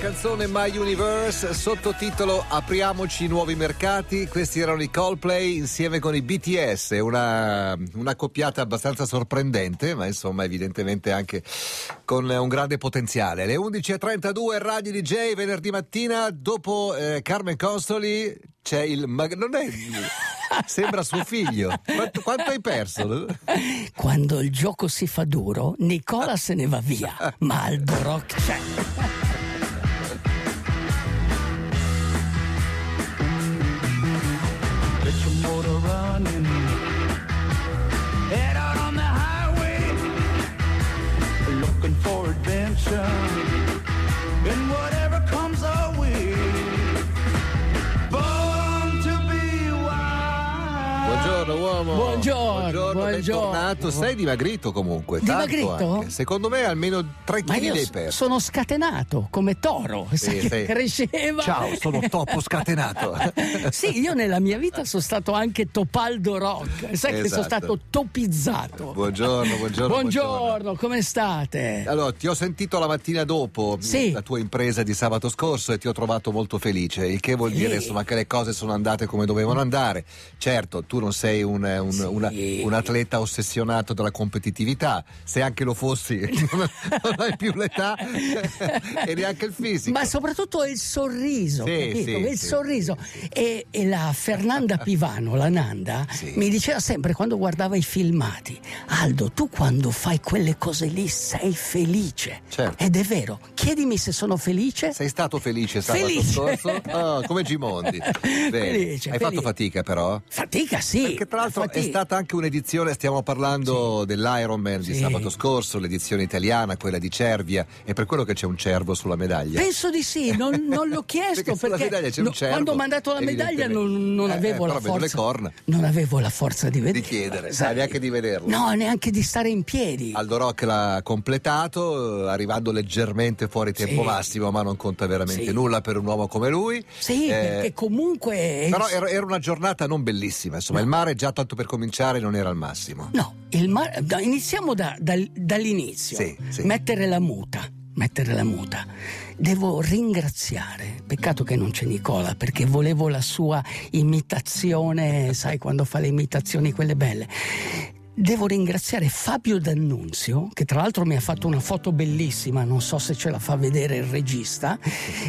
canzone My Universe, sottotitolo Apriamoci nuovi mercati. Questi erano i Coldplay insieme con i BTS, una, una coppiata abbastanza sorprendente, ma insomma evidentemente anche con un grande potenziale. Le 11.32 Radio DJ venerdì mattina, dopo eh, Carmen Costoli c'è il... Mag- non è... Sembra suo figlio. Quanto, quanto, hai perso? Quando il gioco si fa duro, Nicola se ne va via, ma Aldo Rock c'è. Buongiorno. Buongiorno, bentornato. Sei dimagrito comunque. Dimagrito? Secondo me almeno 3 kg hai perso. Sono scatenato come toro. Sì, sì. Cresceva. Ciao, sono topo scatenato. sì, io nella mia vita sono stato anche Topaldo Rock. Sai Esatto. che sono stato topizzato. Buongiorno, buongiorno. Buongiorno, come state? Allora, ti ho sentito la mattina dopo Sì. la tua impresa di sabato scorso e ti ho trovato molto felice, il che vuol Sì. dire insomma che le cose sono andate come dovevano andare. Certo, tu non sei un, un- Sì. Una- un atleta ossessionato dalla competitività, se anche lo fossi non, non hai più l'età e neanche il fisico. Ma soprattutto il sorriso, Sì, capito? sì, il sì. sorriso. E, e la Fernanda Pivano, la Nanda, mi diceva sempre quando guardava i filmati: Aldo, tu quando fai quelle cose lì sei felice. Certo. Ed è vero. Chiedimi se sono felice. Sei stato felice sabato Felice. scorso? Oh, come Gimondi. Bene. Felice, Hai felice. fatto fatica però? Fatica, sì. Perché tra l'altro è fatica. Stata anche un'edizione, stiamo parlando dell'Ironman di Sì. sabato scorso, l'edizione italiana, quella di Cervia, è per quello che c'è un cervo sulla medaglia. Penso di sì, non, non l'ho chiesto Perché perché, medaglia c'è un no, cervo, quando ho mandato la medaglia non, non evidentemente. avevo Eh, la forza. Non avevo la forza di vedere. chiedere, sai, neanche di vederlo. No, neanche di stare in piedi. Aldo Rock l'ha completato, eh, arrivando leggermente fuori tempo Sì. massimo, ma non conta veramente Sì. nulla per un uomo come lui. Sì, Eh, perché comunque. Però era, era una giornata non bellissima, insomma, il mare già tanto per cominciare non era al massimo. No, il mare- da- iniziamo da- dal- dall'inizio. Sì, sì. Mettere la muta. Mettere la muta. Devo ringraziare, peccato che non c'è Nicola perché volevo la sua imitazione, sai quando fa le imitazioni quelle belle. Devo ringraziare Fabio D'Annunzio, che tra l'altro mi ha fatto una foto bellissima, non so se ce la fa vedere il regista,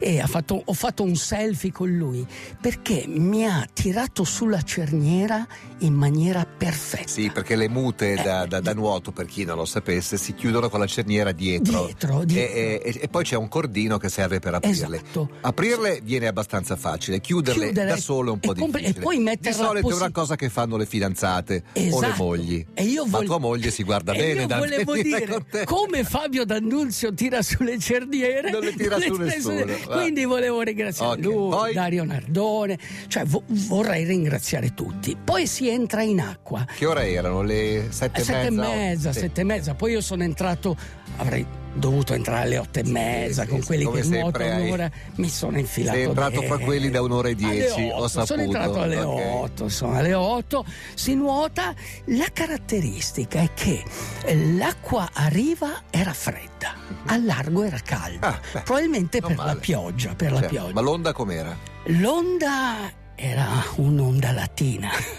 e ha fatto- ho fatto un selfie con lui, perché mi ha tirato sulla cerniera in maniera perfetta. Sì, perché le mute da, da- da nuoto, per chi non lo sapesse, si chiudono con la cerniera dietro. Dietro, dietro. E, e- e poi c'è un cordino che serve per aprirle. Esatto. Aprirle viene abbastanza facile, chiuderle Chiudere da solo è un po' compl- difficile. e poi Di metterla solito è una cosa che fanno le fidanzate o le Esatto. mogli. E io Ma vol- tua moglie si guarda bene da volevo dire come Fabio D'Annunzio tira sulle cerniere Non le tira su nessuno, va. quindi volevo ringraziare Ok, lui poi? Dario Nardone cioè vo- vorrei ringraziare tutti poi si entra in acqua Che ore erano? Le sette, Eh, sette e mezza, Sì. sette e mezza. Poi io sono entrato, avrei dovuto entrare alle otto e mezza sì, con sì, quelli che nuotano hai- un'ora. Mi sono infilato. Sei entrato fra quelli da un'ora e dieci, ho otto, Sono saputo. entrato alle Ok. otto, insomma, alle otto si nuota. La caratteristica è che l'acqua a riva era fredda, al largo era calda. Ah, Probabilmente per la male. pioggia, per la Certo, pioggia. Ma l'onda com'era? L'onda era un'onda latina.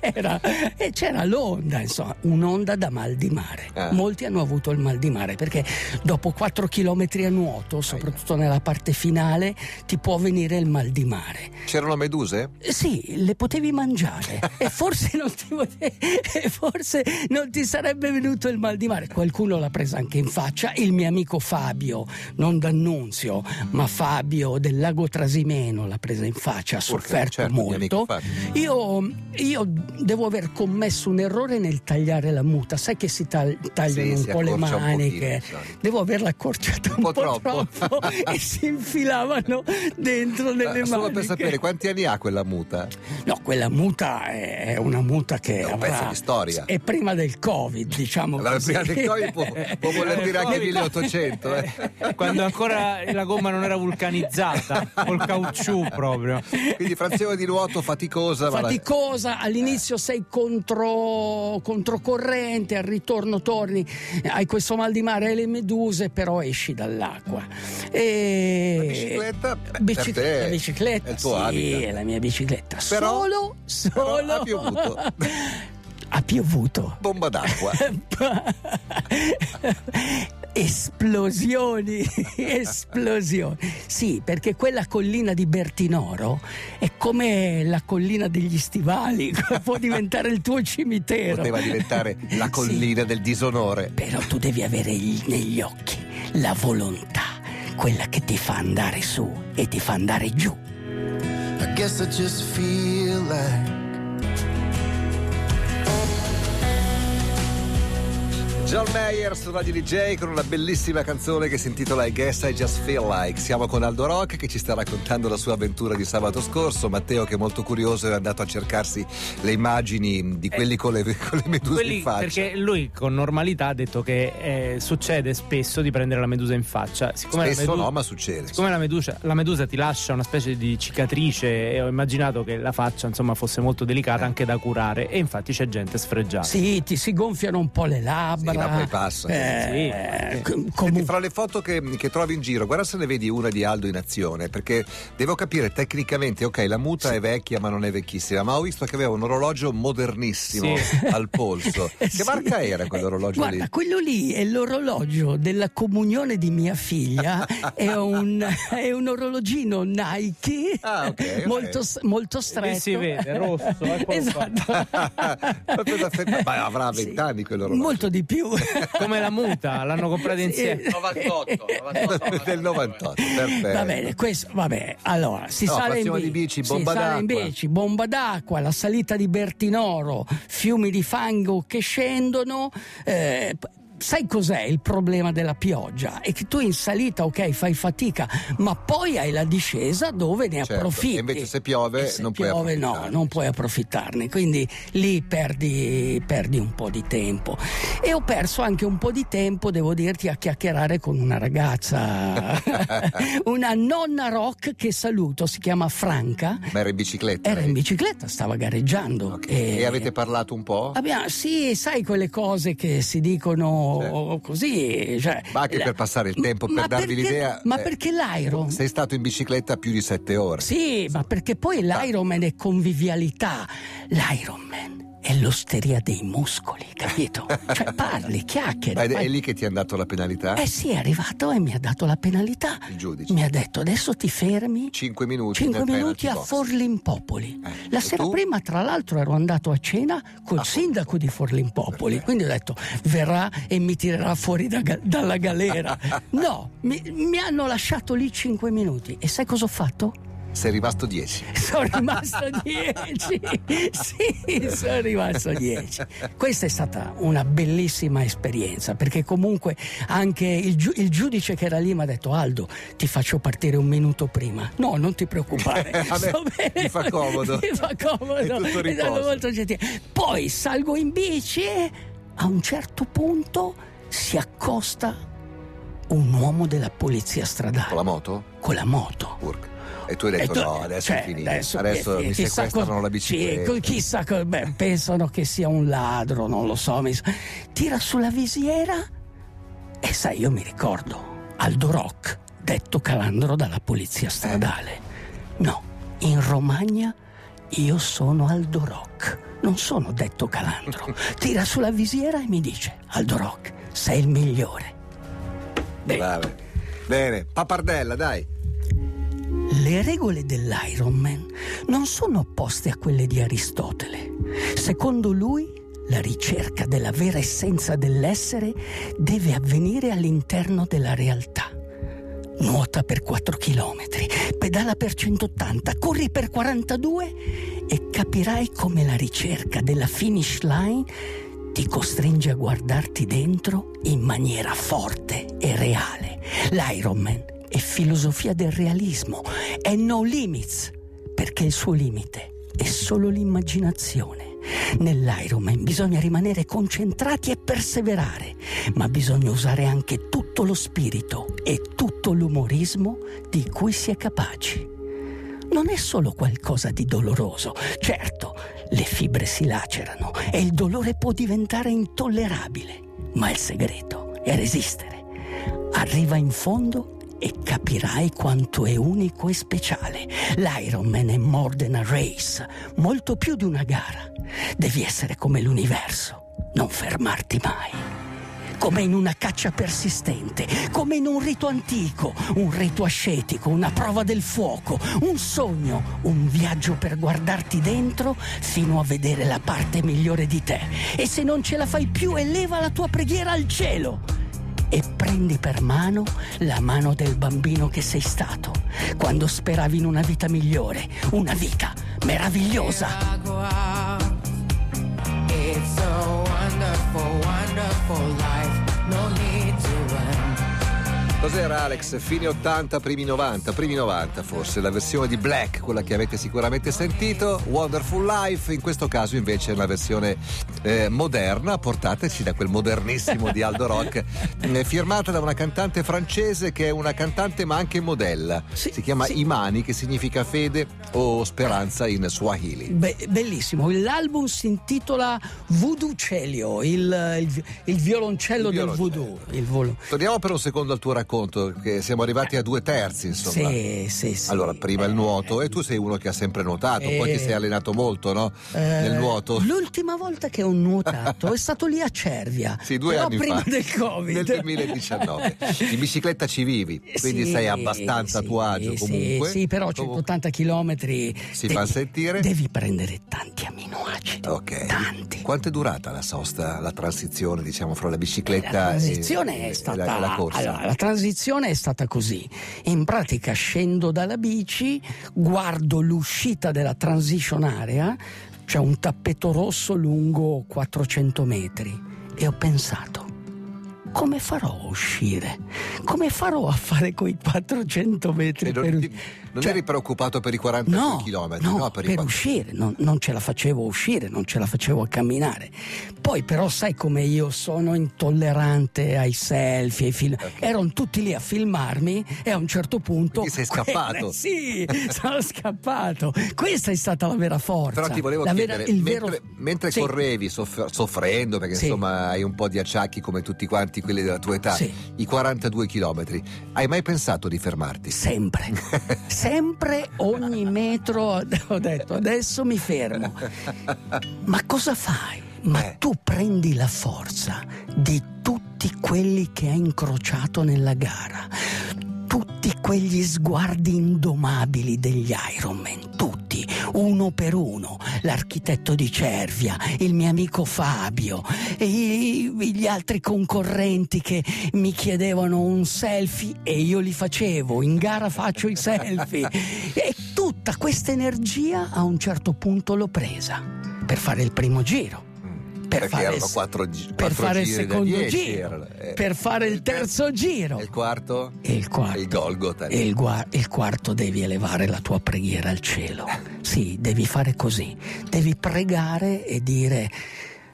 era, era- e c'era l'onda, insomma, un'onda da mal di mare. Ah. Molti hanno avuto il mal di mare perché dopo 4 km a nuoto, soprattutto nella parte finale, ti può venire il mal di mare. C'erano meduse? Sì, le potevi mangiare e forse non ti, e forse non ti sarebbe venuto il mal di mare. Qualcuno l'ha presa anche in faccia. Il mio amico Fabio, non d'annunzio, ma Fabio del Lago Trasimeno l'ha presa in faccia, ha sofferto certo, molto. Fabio. Io, io devo aver commesso un errore nel tagliare la muta. Sai che si tag- tagliano Sì, un si po' le un maniche. pochino, devo averla accorciata un, po' troppo. troppo e si infilavano dentro nelle Eh, Solo maniche. per sapere quanti anni ha quella muta? No, quella muta è una muta che È un avrà- pezzo di storia. È prima del Covid, diciamo Allora, così. prima del Covid può, può voler dire anche 1800. eh. Quando ancora la gomma non era vulcanizzata. Bicicletta col caucciù proprio. Quindi frazione di nuoto faticosa. Faticosa, all'inizio sei contro, controcorrente, al ritorno torni, hai questo mal di mare, hai le meduse, però esci dall'acqua. E... La bicicletta? Beh, Bici- la bicicletta, è il tuo sì, habitat. è la mia bicicletta. Però, solo, solo. Però ha piovuto. ha piovuto. Bomba d'acqua. esplosioni, esplosioni. Sì, perché quella collina di Bertinoro è come la collina degli stivali, può diventare il tuo cimitero. Poteva diventare la collina Sì. del disonore. Però tu devi avere gli- negli occhi la volontà, quella che ti fa andare su e ti fa andare giù. I guess I just feel John Mayer su Radio DJ con una bellissima canzone che si intitola I Guess I Just Feel Like. Siamo con Aldo Rock che ci sta raccontando la sua avventura di sabato scorso. Matteo che è molto curioso è andato a cercarsi le immagini di quelli con, le, con le meduse Quelli- in faccia. perché lui con normalità ha detto che eh, succede spesso di prendere la medusa in faccia. Siccome Spesso medu- no, ma succede. Siccome la medusa, la medusa ti lascia una specie di cicatrice e ho immaginato che la faccia insomma fosse molto delicata Eh. anche da curare e infatti c'è gente sfregiata. Sì, ti si gonfiano un po' le labbra. Sì, ma poi passa. Eh, Sì. com- Senti, fra le foto che, che trovi in giro, guarda se ne vedi una di Aldo in azione, perché devo capire tecnicamente, ok, la muta è vecchia ma non è vecchissima, ma ho visto che aveva un orologio modernissimo Sì. al polso. Che Sì. marca era quell'orologio Guarda, lì? quello lì è l'orologio della comunione di mia figlia, è un, è un orologino Nike Ah, ok, ok. molto, molto Lì stretto. si vede, rosso, qua. esatto. Ma avrà Sì. vent'anni quell'orologio. Molto di più. Come la muta, l'hanno comprata Sì. insieme. 98, 98. del 98, perfetto. Va bene, questo, vabbè, allora si No, sale in bici, bici, si bomba sale in d'acqua. bici, bomba d'acqua, la salita di Bertinoro, fiumi di fango che scendono. eh, Sai cos'è il problema della pioggia? È che tu in salita, ok, fai fatica, ma poi hai la discesa dove ne Certo, approfitti. e invece se piove E se non puoi piove no, non puoi approfittarne. Quindi lì perdi, perdi un po' di tempo. E ho perso anche un po' di tempo, devo dirti, a chiacchierare con una ragazza, una nonna rock che saluto, si chiama Franca. Ma era in bicicletta? Era lei? in bicicletta, stava gareggiando. Ok. E avete parlato un po'? Abbiamo- sì, sai quelle cose che si dicono così. Cioè, Ma anche per passare il tempo, per darvi perché- l'idea. Ma eh, perché l'Iron? Sei stato in bicicletta più di sette ore. Sì, ma perché poi l'Ironman è convivialità. L'Ironman è l'osteria dei muscoli, capito? Cioè parli, Ma chiacchieri. è, lì che ti hanno dato la penalità? Eh sì, è arrivato e mi ha dato la penalità. Il giudice. Mi ha detto adesso ti fermi. Cinque minuti. 5 nel minuti a. Forlimpopoli. Eh, La e sera tu? prima, tra l'altro, ero andato a cena col Ah, sindaco di Forlimpopoli. Perfetto. Quindi ho detto verrà e mi tirerà fuori da dalla galera. No, mi, mi hanno lasciato lì 5 minuti. E sai cosa ho fatto? Sei rimasto dieci. Sono rimasto 10. Sì, sono rimasto 10. Questa è stata una bellissima esperienza perché comunque anche il, giu- il giudice che era lì mi ha detto Aldo ti faccio partire un minuto prima. No, non ti preoccupare. Sto bene. mi fa comodo. Mi fa comodo. Stato riposo. molto gentile. Poi salgo in bici a un certo punto si accosta un uomo della polizia stradale Con la moto? con la moto. Urca. E tu hai detto tu- no, adesso cioè, è finito. Adesso, Adesso, eh, mi sequestrano co- la bicicletta. Sì, chissà, co- beh, pensano che sia un ladro, non lo so. mi- Tira sulla visiera e sai, io mi ricordo Aldo Rock, detto calandro dalla polizia stradale. No, in Romagna io sono Aldo Rock, non sono detto calandro. Tira sulla visiera e mi dice, Aldo Rock, sei il migliore. Brave. Bene, pappardella, dai. Le regole dell'Ironman non sono opposte a quelle di Aristotele. Secondo lui, la ricerca della vera essenza dell'essere deve avvenire all'interno della realtà. Nuota per 4 km, pedala per 180, corri per 42 e capirai come la ricerca della finish line ti costringe a guardarti dentro in maniera forte e reale. L'Ironman è filosofia del realismo, è no limits, perché il suo limite è solo l'immaginazione. Nell'Ironman bisogna rimanere concentrati e perseverare, ma bisogna usare anche tutto lo spirito e tutto l'umorismo di cui si è capaci. Non è solo qualcosa di doloroso, certo, le fibre si lacerano e il dolore può diventare intollerabile, ma il segreto è resistere. Arriva in fondo e capirai quanto è unico e speciale. L'Ironman è more than a race, molto più di una gara. Devi essere come l'universo, non fermarti mai. Come in una caccia persistente, come in un rito antico, un rito ascetico, una prova del fuoco, un sogno, un viaggio per guardarti dentro fino a vedere la parte migliore di te. E se non ce la fai più, eleva la tua preghiera al cielo e prendi per mano la mano del bambino che sei stato, quando speravi in una vita migliore, una vita meravigliosa. It's a wonderful, wonderful life. Cos'era Alex? Fine 80, primi 90, primi 90 forse, la versione di Black, quella che avete sicuramente sentito, Wonderful Life, in questo caso invece è una versione eh, moderna, portateci da quel modernissimo di Aldo Rock, eh, firmata da una cantante francese che è una cantante ma anche modella, Sì, si chiama sì. Imani che significa fede o speranza in Swahili. Be- bellissimo, l'album si intitola Voodoo Celio, il, il- il violoncello Il del violoncello. voodoo. Il volo- Torniamo per un secondo al tuo racconto, che siamo arrivati a due terzi insomma. Sì, sì, sì. Allora, prima il nuoto, e tu sei uno che ha sempre nuotato, poi ti Eh. sei allenato molto, no? Eh, Nel nuoto. L'ultima volta che ho nuotato è stato lì a Cervia. Sì, due anni prima fa. del Covid. Nel 2019. In bicicletta ci vivi, quindi Sì, sei abbastanza a sì, tuo agio comunque. Sì, però Comunque- 180 km Si fa sentire? Devi prendere tanti aminoacidi. Ok. Tanti. Quanto è durata la sosta, la transizione, diciamo, fra la bicicletta La transizione e, è stata e la, e la corsa? allora, la transizione è stata così. In pratica scendo dalla bici, guardo l'uscita della transition area, c'è un tappeto rosso lungo 400 metri e ho pensato come farò a uscire? Come farò a fare quei 400 metri E non, per ti- non cioè- eri preoccupato per i 42 No, km, no, no? per, qua- uscire, non, non ce la facevo uscire, non ce la facevo a camminare. Poi però sai come io sono intollerante ai selfie, ai film. Erano tutti lì a filmarmi e a un certo punto... Quindi sei scappato. Eh, sì, sono scappato. Questa è stata la vera forza. Però ti volevo la vera- chiedere, il mentre, vero- mentre Sì. correvi soff- soffrendo, perché Sì. insomma hai un po' di acciacchi come tutti quanti quelli della tua età, Sì. i 42 km, hai mai pensato di fermarti? Sempre, sempre ogni metro ho detto adesso mi fermo. Ma cosa fai? Ma Eh. tu prendi la forza di tutti quelli che hai incrociato nella gara, tutti quegli sguardi indomabili degli Ironman, tutti, uno per uno, l'architetto di Cervia, il mio amico Fabio, e gli altri concorrenti che mi chiedevano un selfie e io li facevo, in gara faccio i selfie. E tutta questa energia a un certo punto l'ho presa per fare il primo giro. Per Perché fare, erano il- quattro, gi- per quattro fare il secondo 10 giro, eh. per fare il terzo giro. E il quarto? E il quarto. Il Golgotha. E il, gua- il quarto devi elevare la tua preghiera al cielo. Sì, devi fare così. Devi pregare e dire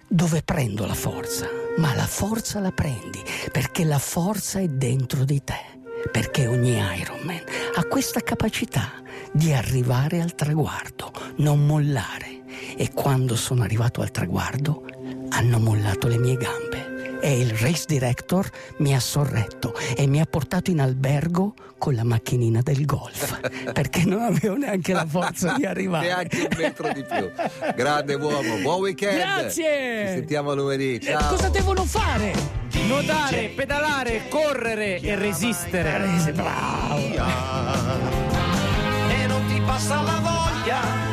dove prendo la forza. Ma la forza la prendi perché la forza è dentro di te. Perché ogni Ironman ha questa capacità di arrivare al traguardo, non mollare. E quando sono arrivato al traguardo, hanno mollato le mie gambe e il race director mi ha sorretto e mi ha portato in albergo con la macchinina del golf perché non avevo neanche la forza di arrivare. Neanche un metro di più. Grande uomo, buon weekend. Grazie. Ci sentiamo lunedì. Eh, Ciao. Cosa devono fare? Nuotare, pedalare, correre e resistere. Eh, bravo. E non ti passa la voglia